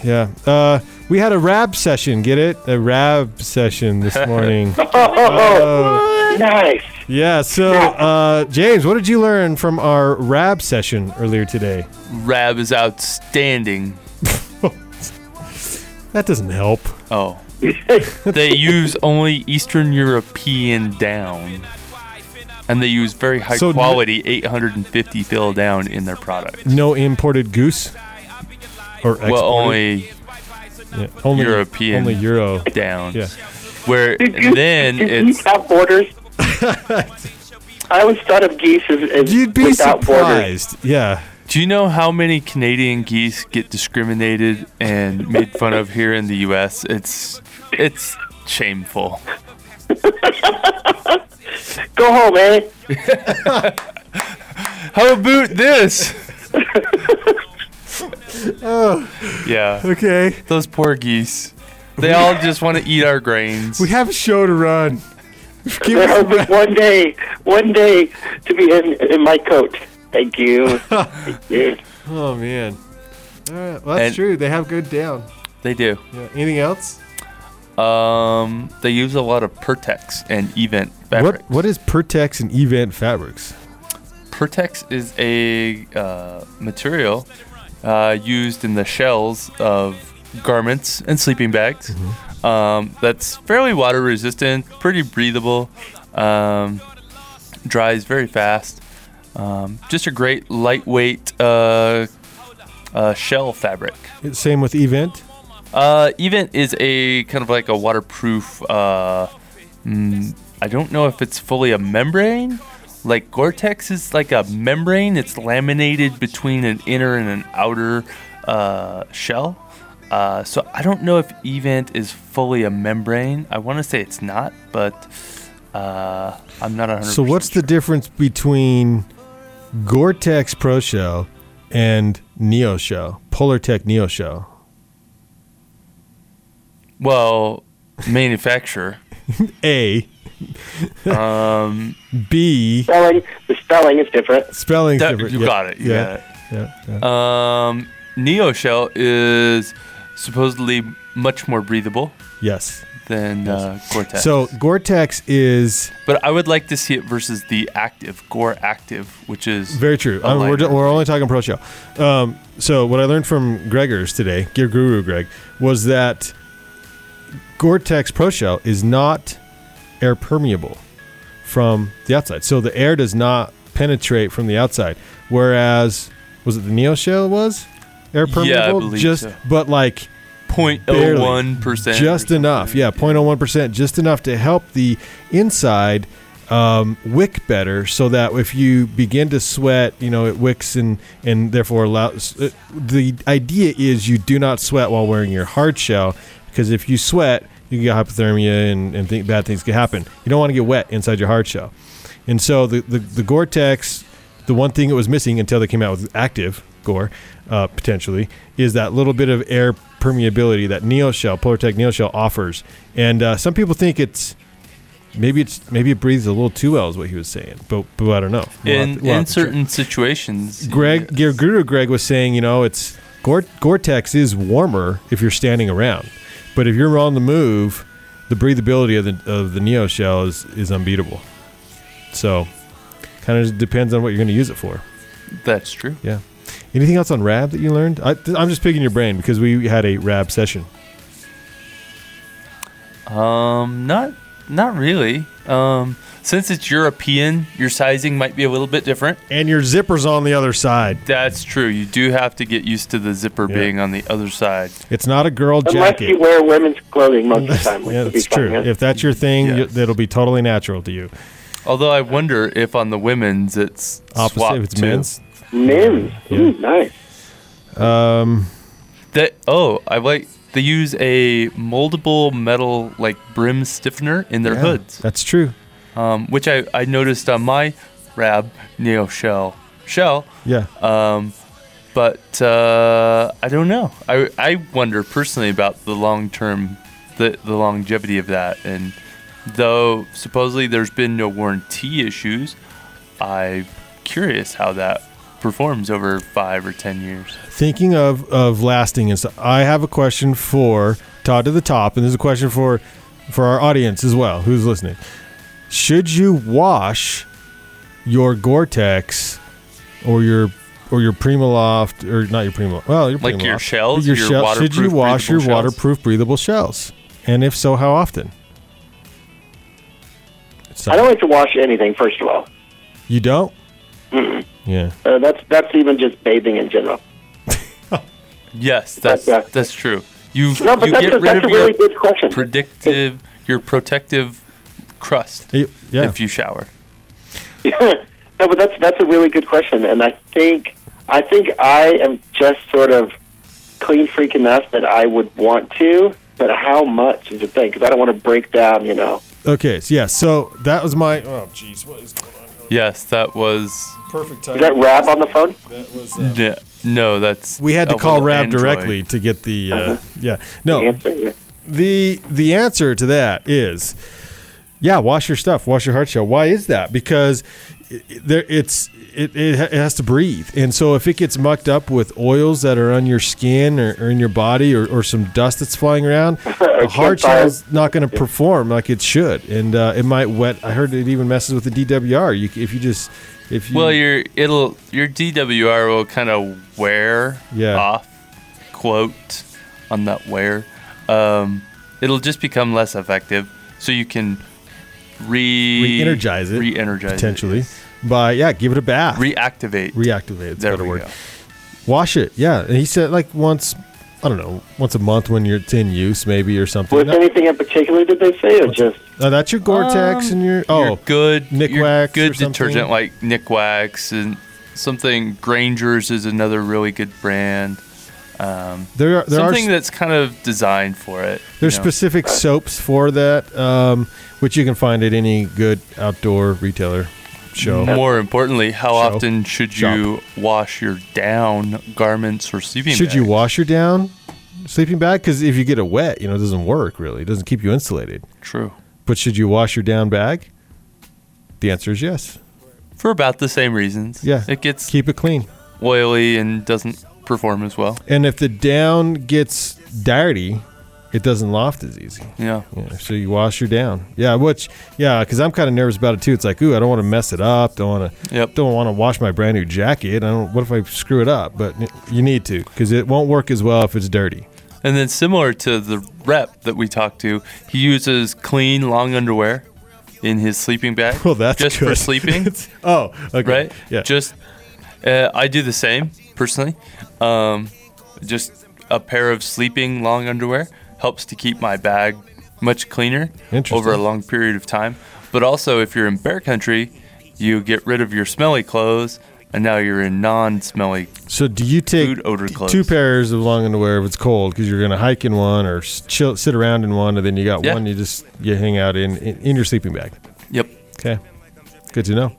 Yeah. Uh we had a rab session, get it? A rab session this morning. Oh, nice. yeah, so uh James, what did you learn from our rab session earlier today? Rab is outstanding. That doesn't help. Oh. they use only Eastern European down. And they use very high So n- quality 850 fill down in their product. No imported goose? Or exported? Well, only Yeah, only European. Only Euro. down. Yeah. Where Did you, then did it's geese have borders? I always thought of geese as, as You'd be without borders. surprised. Yeah. Do you know how many Canadian geese get discriminated and made fun of here in the U.S.? It's it's shameful. Go home, eh? How about this? Yeah, Okay. those poor geese. They all just want to eat our grains. We have a show to run. Give They're us a hoping one day, one day to be in, in my coat. Thank you. Thank you. Oh man. All right, well, that's And- true. They have good down. They do. Yeah. Anything else? Um, they use a lot of Pertex and eVent fabrics. What What is Pertex and eVent Fabrics? Pertex is a uh, material uh, used in the shells of garments and sleeping bags. Um, that's fairly water resistant, pretty breathable, um, dries very fast. Um, just a great lightweight uh, uh, shell fabric. Same with eVent. Uh, eVent is a kind of like a waterproof. Uh, mm, I don't know if it's fully a membrane. Like Gore-Tex is like a membrane. It's laminated between an inner and an outer uh, shell. Uh, so I don't know if eVent is fully a membrane. I want to say it's not, but uh, I'm not 100. So what's the difference between Gore-Tex Pro Shell and Neo Shell, Polartec Neo Shell? Well, manufacturer. A. Um, B. Spelling. The spelling is different. Spelling's That- different. you Yeah, got it, you yeah. Yeah, yeah. um, NeoShell is supposedly much more breathable yes. than uh, Gore-Tex. So Gore-Tex is but I would like to see it versus the Active Gore Active, which is very true. a Um, we're, we're only talking pro shell. Um, so what I learned from Gregors today, Gear Guru Greg, was that Gore-Tex Pro Shell is not air permeable from the outside. So the air does not penetrate from the outside. Whereas was it the Neo Shell was air Yeah, I permeable? believe just so. but like 0.01 percent. just enough yeah 0.01% just enough to help the inside um, wick better so that if you begin to sweat you know it wicks and and therefore allows uh, the idea is you do not sweat while wearing your hard shell because if you sweat you can get hypothermia and, and think bad things can happen you don't want to get wet inside your hard shell and so the, the, the Gore-Tex, the one thing it was missing until they came out with active Gore, uh, potentially, is that little bit of air permeability that Neo Shell, Polartec Neo Shell offers. And uh, some people think it's maybe it's maybe it breathes a little too well, is what he was saying. But but I don't know. We'll in to- we'll in certain situations. Greg Gear Guru Greg was saying, you know, it's Gore Gore-Tex is warmer if you're standing around, but if you're on the move, the breathability of the of the Neo Shell is is unbeatable. So, kind of depends on what you're going to use it for. That's true. Yeah. Anything else on Rab that you learned? I, I'm just picking your brain because we had a Rab session. Um, not not really. Um, since it's European, your sizing might be a little bit different. And your zipper's on the other side. That's true. You do have to get used to the zipper Yeah. being on the other side. It's not a girl Unless jacket. you wear women's clothing most of the time. yeah, would be that's fine, true. yeah. If that's your thing, Yes. you, that'll be totally natural to you. Although I wonder if on the women's it's Opposite swapped if it's too. men's. Men's. Ooh, nice. Um, That oh, I like they use a moldable metal like brim stiffener in their yeah, hoods, That's true. um, which I, I noticed on my Rab Neo Shell shell. Yeah. Um, but uh, I don't know. I, I wonder personally about the long term, the, the longevity of that. And though supposedly there's been no warranty issues, I'm curious how that performs over five or ten years. Thinking of of lasting and stuff, I have a question for Todd to the top, and there's a question for for our audience as well, who's listening. Should you wash your Gore-Tex or your or your Primaloft or not your Primo? Well, your Like your shells, your your shell- Should you wash your shells? waterproof breathable shells? And if so, how often? It's I don't like to wash anything. First of all, You don't? Yeah. uh, that's that's even just bathing in general. Yes, that's Yeah. that's true. You No, but you that's get a, rid that's of a really your good question. predictive, your protective crust Yeah. if you shower. no, but that's that's a really good question, and I think I think I am just sort of clean freak enough that I would want to, but how much is the thing? Because I don't want to break down, you know. Okay. So yeah. So that was my. Oh, jeez. What is going on? Yes, that was. Perfect time. Is that Rab on the phone? That was. Yeah, no, that's. We had to call Rab Android. directly to get the. Uh, yeah. No. Answer, yeah. the the answer to that is yeah wash your stuff wash your hard shell why is that because it, it- there it's it, it, has to breathe and so if it gets mucked up with oils that are on your skin or, or in your body or, or some dust that's flying around the hard campfire. shell's not going to perform like it should and uh, it might wet i heard it even messes with the dwr you, if you just if you Well, your it'll your DWR will kind of wear Yeah. off, quote, on that wear. Um, it'll just become less effective, so you can re re-energize it re-energize it, potentially yes. by yeah give it a bath reactivate. reactivate it's a there better we word go. Wash it, yeah. And he said like once, I don't know, once a month when you're it's in use, maybe or something. Was No, anything in particular did they say, or just uh, that's your Gore-Tex and your oh, your good Nick your Wax or good something? detergent like Nikwax and something Granger's is another really good brand. Um, there are there are something that's kind of designed for it. you there's know. specific soaps for that, um, which you can find at any good outdoor retailer. show. More importantly, how Show. often should you wash your down garments or sleeping Should you wash your down sleeping bag? Because if you get it wet, you know, it doesn't work really. It doesn't keep you insulated. True. But should you wash your down bag? The answer is yes. For about the same reasons. Yeah. It gets Keep it clean. oily and doesn't perform as well. And if the down gets dirty, it doesn't loft as easy. Yeah. Yeah, so you wash your down. Yeah, which yeah, because I'm kind of nervous about it too. It's like, ooh, I don't want to mess it up. Don't want to. Yep. Don't want to wash my brand new jacket. I don't. What if I screw it up? But you need to because it won't work as well if it's dirty. And then similar to the rep that we talked to, he uses clean long underwear in his sleeping bag. Well, that's just for sleeping, Oh, okay. right? Yeah. Just uh, I do the same personally. Um, just a pair of sleeping long underwear helps to keep my bag much cleaner over a long period of time. But also, if you're in bear country, you get rid of your smelly clothes, and now you're in non-smelly. So do you take Food odor clothes. two pairs of long underwear if it's cold because you're going to hike in one or chill, sit around in one, and then you got Yeah. one you just you hang out in, in in your sleeping bag. Yep. Okay, good to know.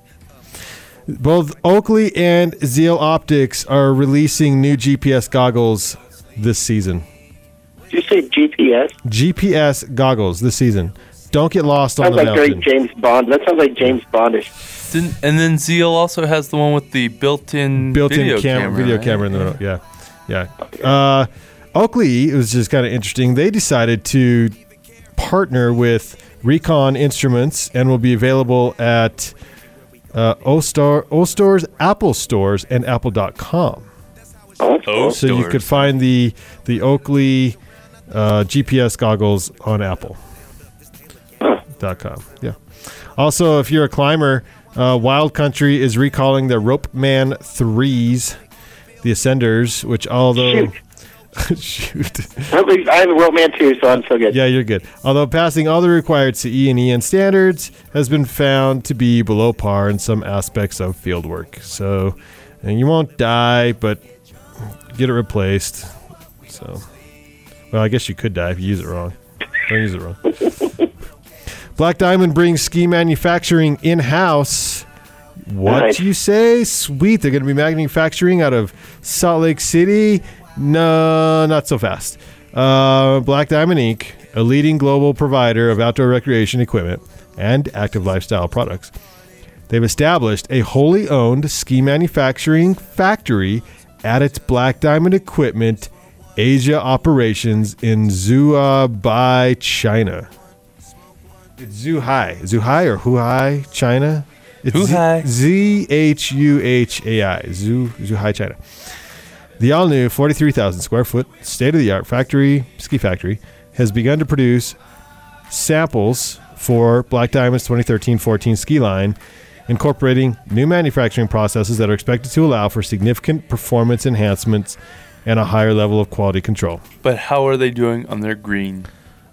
Both Oakley and Zeal Optics are releasing new GPS goggles this season. Did you say GPS? GPS goggles this season. Don't get lost on the like very mountain. James Bond. That sounds like James Bondish. Didn't, and then Zeal also has the one with the built-in built-in video camera, camera, video right? camera in the middle. Yeah, yeah. Uh, Oakley it was just kind of interesting. They decided to partner with Recon Instruments and will be available at uh, O-Star, O-Stores, Apple stores, and Apple.com. That's Oh. So you could find the the Oakley uh, GPS goggles on Apple. Dot com. Yeah. Also, if you're a climber, uh, Wild Country is recalling the Ropeman threes, the Ascenders, which although shoot, Least I have a Ropeman too, so I'm so good. yeah, you're good. Although passing all the required CE and EN standards has been found to be below par in some aspects of field work. So, and you won't die, but get it replaced. So, well, I guess you could die if you use it wrong. Don't use it wrong. Black Diamond brings ski manufacturing in house. What Nice. you say? Sweet. They're going to be manufacturing out of Salt Lake City. No, not so fast. Uh, Black Diamond Inc., a leading global provider of outdoor recreation equipment and active lifestyle products. They've established a wholly owned ski manufacturing factory at its Black Diamond Equipment Asia operations in Zhuhai, China. It's Zhuhai. Zhuhai or Huhai, China? It's Zhuhai. Z H U H A I. Zhu Zhuhai, China. The all new 43,000 square foot state of the art factory, ski factory, has begun to produce samples for Black Diamond's 2013 14 ski line, incorporating new manufacturing processes that are expected to allow for significant performance enhancements and a higher level of quality control. But how are they doing on their green?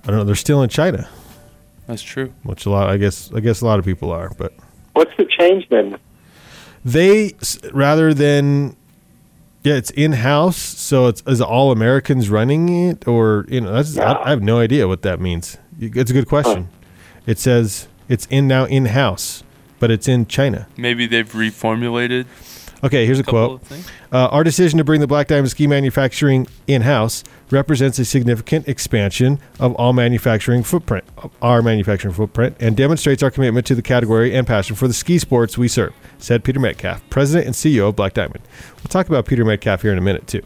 I don't know, they're still in China, That's true. which a lot I guess I guess a lot of people are, but What's the change then? they rather than yeah, it's in house, so it's is all Americans running it, or you know, that's I, I have no idea what that means. It's a good question. It says it's in now in house, but it's in China. Maybe they've reformulated Okay, here's a quote. Uh, our decision to bring the Black Diamond ski manufacturing in house represents a significant expansion of all manufacturing footprint, of our manufacturing footprint, and demonstrates our commitment to the category and passion for the ski sports we serve, said Peter Metcalf, president and CEO of Black Diamond. We'll talk about Peter Metcalf here in a minute, too.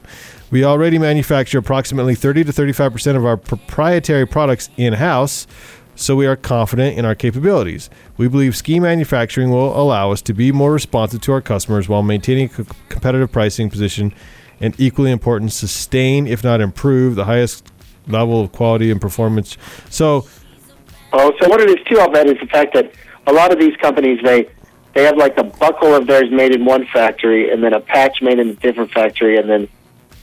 We already manufacture approximately 30 to 35% of our proprietary products in house, so we are confident in our capabilities. We believe ski manufacturing will allow us to be more responsive to our customers while maintaining a competitive pricing position and equally important sustain if not improve the highest level of quality and performance. So, Oh, so what it is too, I'll bet, is the fact that a lot of these companies they they have like the buckle of theirs made in one factory, and then a patch made in a different factory, and then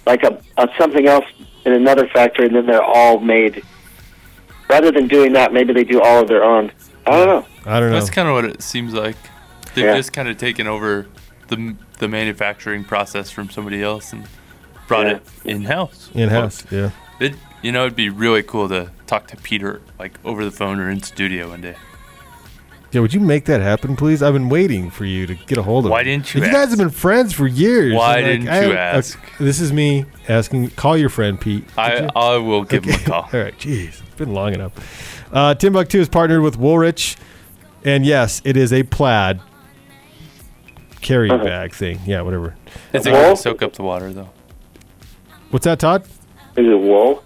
like a, a something else in another factory, and then they're all made. Rather than doing that, maybe they do all of their own. I don't know. I don't know. That's kind of what it seems like. They've Yeah. just kind of taken over the the manufacturing process from somebody else and brought Yeah. it in house. in house, yeah. It you know it'd be really cool to talk to Peter like over the phone or in studio one day. Yeah, would you make that happen, please? I've been waiting for you to get a hold of me. Why didn't you You guys have been friends for years. Why and, didn't you I- ask? this is me asking. Call your friend Pete. Did I you? I will give him a call. All right, jeez, it's been long enough. Uh, Timbuk2 is partnered with Woolrich, and yes, it is a plaid carry Uh-huh. bag thing. Yeah, whatever. Is it Wool? going to soak up the water though? What's that, Todd? Is it wool?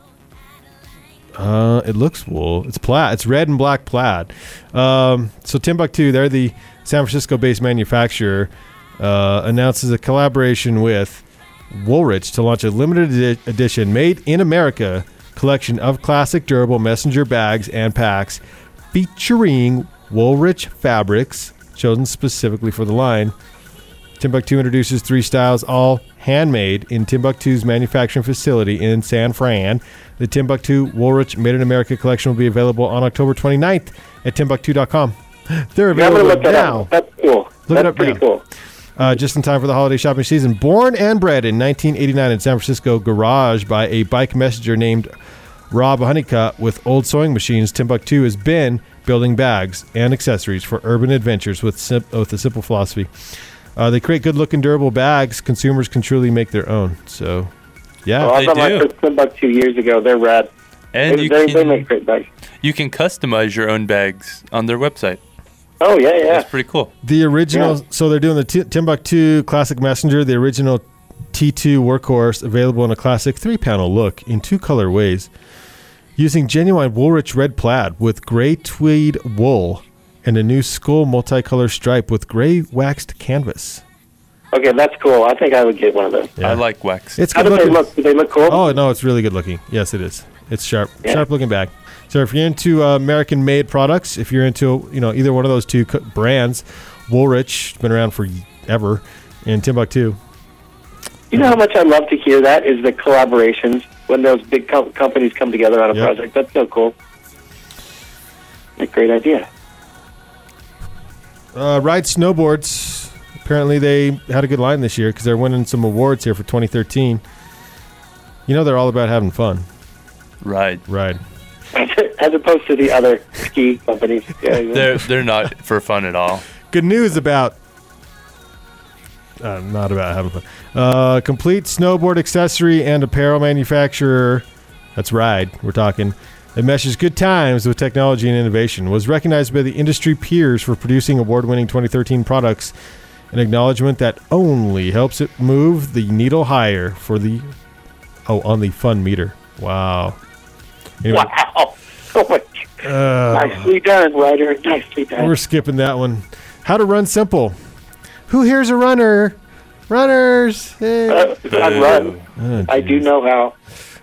Uh, it looks wool. It's plaid. It's red and black plaid. Um, so Timbuk2, they're the San Francisco-based manufacturer, uh, announces a collaboration with Woolrich to launch a limited edi- edition, made in America collection of classic durable messenger bags and packs, featuring Woolrich fabrics chosen specifically for the line. Timbuk2 introduces three styles, all handmade in Timbuk2's manufacturing facility in San Fran. The Timbuk2 Woolrich Made in America collection will be available on October 29th at Timbuk2.com. They're available look now. That's cool. Look it up pretty now. cool. Uh, just in time for the holiday shopping season. Born and bred in 1989 in San Francisco garage by a bike messenger named Rob Honeycutt with old sewing machines, Timbuk2 has been building bags and accessories for urban adventures with, sim- with a simple philosophy. Uh, they create good-looking, durable bags consumers can truly make their own. So, yeah, Well, I they bought my do. first Timbuk2 years ago. They're rad. And they, you they, they make great bags. you can customize your own bags on their website. Oh yeah, yeah. That's pretty cool. the original. Yeah. So they're doing the T- Timbuk2 Classic Messenger, the original T2 workhorse, available in a classic three-panel look in two colorways, using genuine Woolrich red plaid with gray tweed wool and a new skull multicolor stripe with gray waxed canvas. Okay, that's cool. I think I would get one of those. Yeah. I like wax. It's How good do they look? Do they look cool? Oh no, it's really good looking. Yes, it is. It's sharp, Yeah. sharp looking bag. So if you're into uh, American-made products, if you're into you know either one of those two co- brands, Woolrich has been around for ever, and Timbuk2. You know how much I love to hear that is the collaborations when those big com- companies come together on a Yep. project. That's so cool. A great idea. Uh, Ride Snowboards. Apparently, they had a good line this year because they're winning some awards here for 2013. You know they're all about having fun. Right. Ride. As opposed to the other ski companies. Yeah, yeah. They're they're not for fun at all. Good news about. Uh, not about having fun. Uh, complete snowboard accessory and apparel manufacturer. That's Ride. We're talking. That meshes good times with technology and innovation. Was recognized by the industry peers for producing award-winning 2013 products. An acknowledgement that only helps it move the needle higher for the. Oh, on the fun meter. Wow. Anyway, Wow. Uh, Nicely done, Ryder. Nicely done. we're skipping that one. How to run simple. Who here's a runner? Runners. Hey. Uh, I run. Oh, I do know how.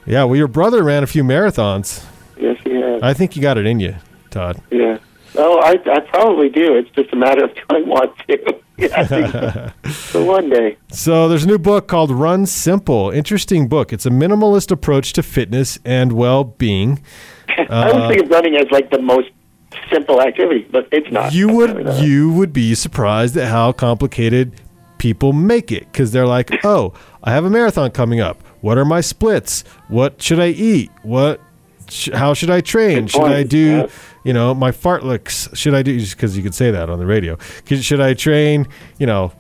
Yeah, well, your brother ran a few marathons. Yes, he has. I think you got it in you, Todd. Yeah. Oh, I, I probably do. It's just a matter of do I want to. yeah, so. one day. So there's a new book called Run Simple. Interesting book. It's a minimalist approach to fitness and well-being. I always uh, think of running as like the most simple activity, but it's not. You would not. you would be surprised at how complicated people make it because they're like, oh, I have a marathon coming up. What are my splits? What should I eat? What? Sh- how should I train? Should I do? You know, my fartleks. Should I do? Just because you could say that on the radio. Should I train? You know,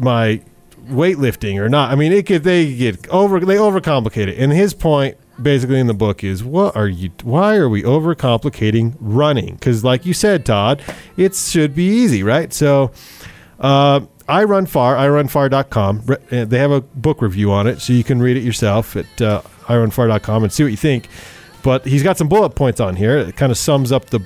my weightlifting or not? I mean, it could. They get over. They overcomplicate it. And his point, basically, in the book is, what are you? Why are we overcomplicating running? Because, like you said, Todd, it should be easy, right? So. Uh, I run far. IRunFar.com. Uh, They have a book review on it, so you can read it yourself at uh, IRunFar.com and see what you think. But he's got some bullet points on here. It kind of sums up the,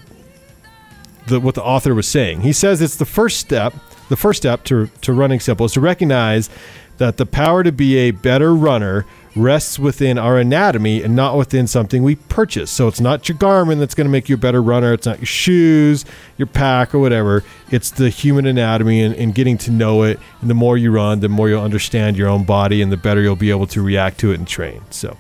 the what the author was saying. He says it's the first step. The first step to to running simple is to recognize that the power to be a better runner rests within our anatomy and not within something we purchase. So it's not your Garmin that's going to make you a better runner. It's not your shoes, your pack, or whatever. It's the human anatomy and, and getting to know it. And the more you run, the more you'll understand your own body and the better you'll be able to react to it and train. So,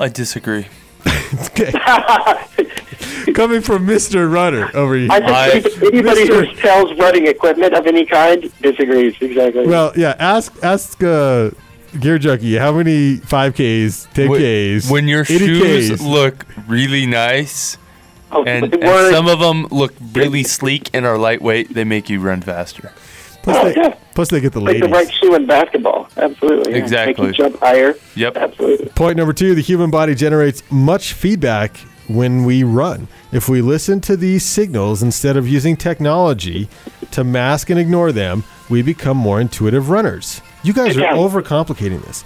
I disagree. okay. Coming from Mr. Runner over here. I think anybody who sells running equipment of any kind disagrees. Exactly. Well, yeah. Ask ask uh, Gear Junkie how many five Ks, ten When- Ks, When your shoes Ks. look really nice Oh, And, and some of them look really sleek and are lightweight. They make you run faster. Plus, Oh, they, yeah. plus they get the like ladies. the right shoe in basketball. Absolutely. yeah. Exactly. Make you jump higher. Yep. Absolutely. Point number two the human body generates much feedback when we run. If we listen to these signals instead of using technology to mask and ignore them, we become more intuitive runners. You guys are Yeah. overcomplicating this.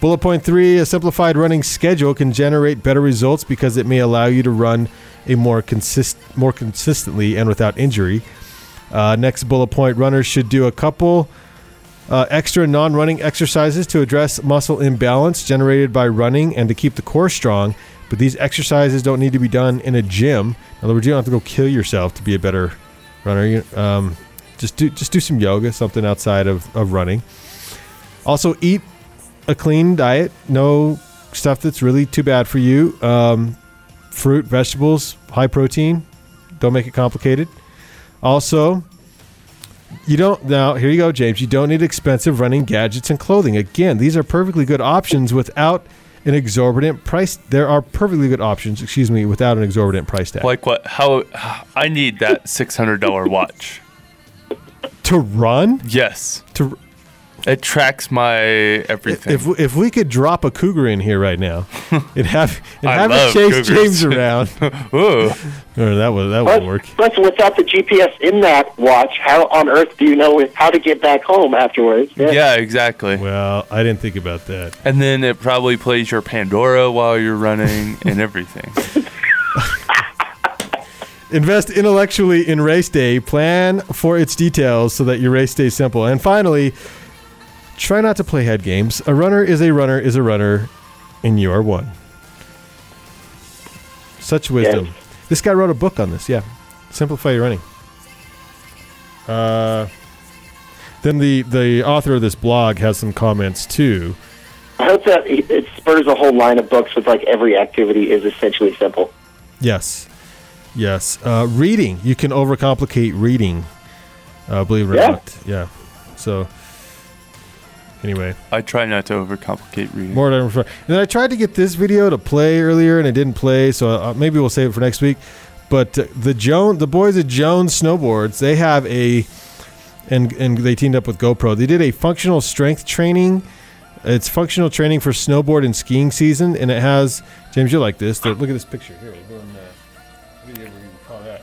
Bullet point three a simplified running schedule can generate better results because it may allow you to run a more consist more consistently and without injury. Uh, next bullet point runners should do a couple uh, extra non-running exercises to address muscle imbalance generated by running and to keep the core strong. But these exercises don't need to be done in a gym. In other words, you don't have to go kill yourself to be a better runner. Um, just do just do some yoga, something outside of, of running. Also, eat a clean diet. No stuff that's really too bad for you. Um, fruit, vegetables, high protein. Don't make it complicated. Also, you don't now here you go, James. You don't need expensive running gadgets and clothing. Again, these are perfectly good options without an exorbitant price. There are perfectly good options, excuse me, without an exorbitant price tag. Like what? How? I need that six hundred dollar watch. to run, Yes, to it tracks my everything. if we- if we could drop a cougar in here right now, and have and have it chase cougars. James around, Ooh, or that would that Plus, would work. But without the GPS in that watch, how on earth do you know how to get back home afterwards? yeah, exactly. Well, I didn't think about that. And then it probably plays your Pandora while you're running and everything. Invest intellectually in race day. Plan for its details so that your race stays simple. And finally, try not to play head games. A runner is a runner is a runner, and you are one. Such wisdom. This guy wrote a book on this. Yeah, simplify your running. Uh, then the the author of this blog has some comments too. I hope that it it spurs a whole line of books with like every activity is essentially simple. Yes, yes. Uh, reading. You can overcomplicate reading. Uh, believe it or Yeah. not. Yeah. So. Anyway, I try not to overcomplicate reading. more than And then I tried to get this video to play earlier, and it didn't play. So uh, maybe we'll save it for next week. But uh, the Jones, the boys at Jones Snowboards, they have a, and and they teamed up with GoPro. They did a functional strength training. It's functional training for snowboard and skiing season, and it has James. You like this? Look at this picture here. We're doing, uh, what do you what call that?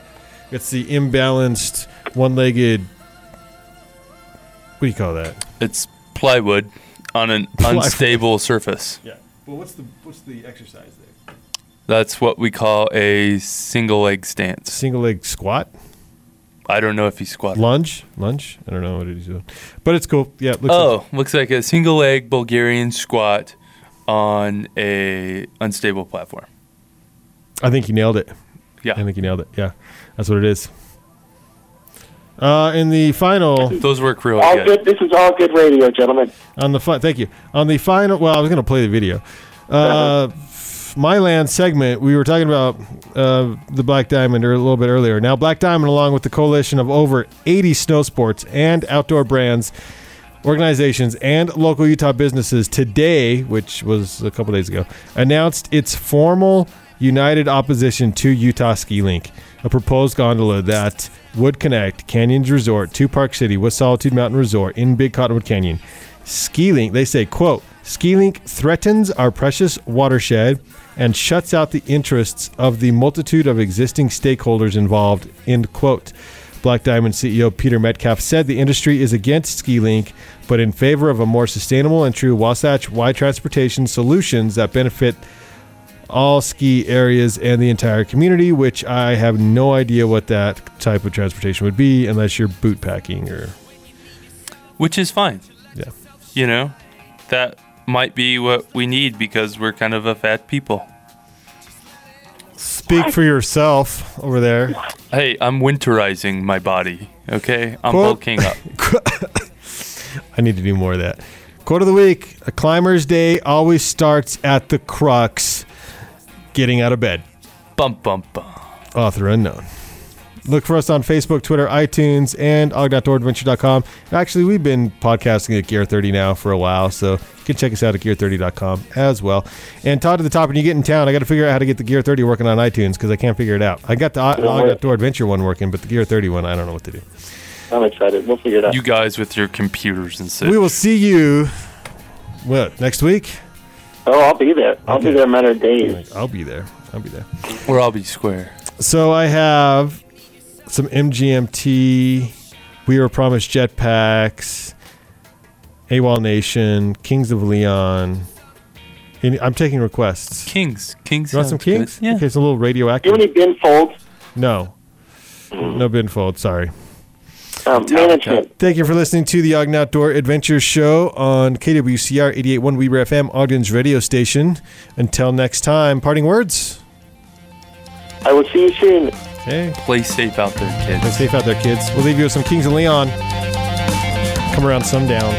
It's the imbalanced one-legged. What do you call that? It's plywood on an Plywood. unstable surface. Yeah. Well, what's the what's the exercise there? That's what we call a single leg stance. Single leg squat, I don't know if he squatted. lunge, lunge. I don't know what he's doing, but it's cool. Yeah. it Looks Oh, looks like a single leg Bulgarian squat on a unstable platform. I think he nailed it. Yeah. I think he nailed it. Yeah, that's what it is. Uh, in the final, Those work really All good. good. This is all good radio, gentlemen. on the fi- thank you on the final. Well, I was going to play the video. Uh, my land segment. We were talking about uh, the Black Diamond a little bit earlier. Now, Black Diamond, along with the coalition of over 80 snow sports and outdoor brands, organizations, and local Utah businesses today, which was a couple days ago, announced its formal united opposition to Utah Ski Link, a proposed gondola that would connect Canyons Resort to Park City with Solitude Mountain Resort in Big Cottonwood Canyon. Ski Link, they say, quote, Ski Link threatens our precious watershed and shuts out the interests of the multitude of existing stakeholders involved, end quote. Black Diamond CEO Peter Metcalf said the industry is against Ski Link, but in favor of a more sustainable and true Wasatch wide transportation solutions that benefit all ski areas and the entire community, which I have no idea what that type of transportation would be unless you're boot packing or Which is fine. yeah. You know, that might be what we need because we're kind of a fat people. Speak for yourself over there. Hey, I'm winterizing my body. Okay, I'm Quote- bulking up. I need to do more of that. Quote of the week A climber's day always starts at the crux getting out of bed. Bump, bump, bump. Author unknown. Look for us on Facebook, Twitter, iTunes, and og.outdooradventure.com. Actually, we've been podcasting at Gear 30 now for a while, so You can check us out at gear30.com as well. And Todd, at the top, when you get in town, I got to figure out how to get the Gear 30 working on iTunes because I can't figure it out. I got the I, I got Adventure one working, but the Gear 30 one, I don't know what to do. I'm excited. We'll figure it out. You guys with your computers and such. We will see you, what, next week? Oh, I'll be there. I'll Okay. be there in a matter of days. I'll be there. I'll be there. Or I'll be square. So I have some MGMT. We were promised jetpacks. AWOL Nation, Kings of Leon. Any- I'm taking requests. Kings. Kings. You want some sounds good. Kings? Yeah. Okay, it's a little Do you radioactive. have any Ben Folds? No. No binfold, sorry. Um, management. Thank you for listening to the Ogden Outdoor Adventure Show on KWCR 881 Weber FM, Ogden's radio station. Until next time, parting words. I will see you soon. Okay. Play safe out there, kids. Stay safe out there, kids. We'll leave you with some Kings and Leon. Come around sundown.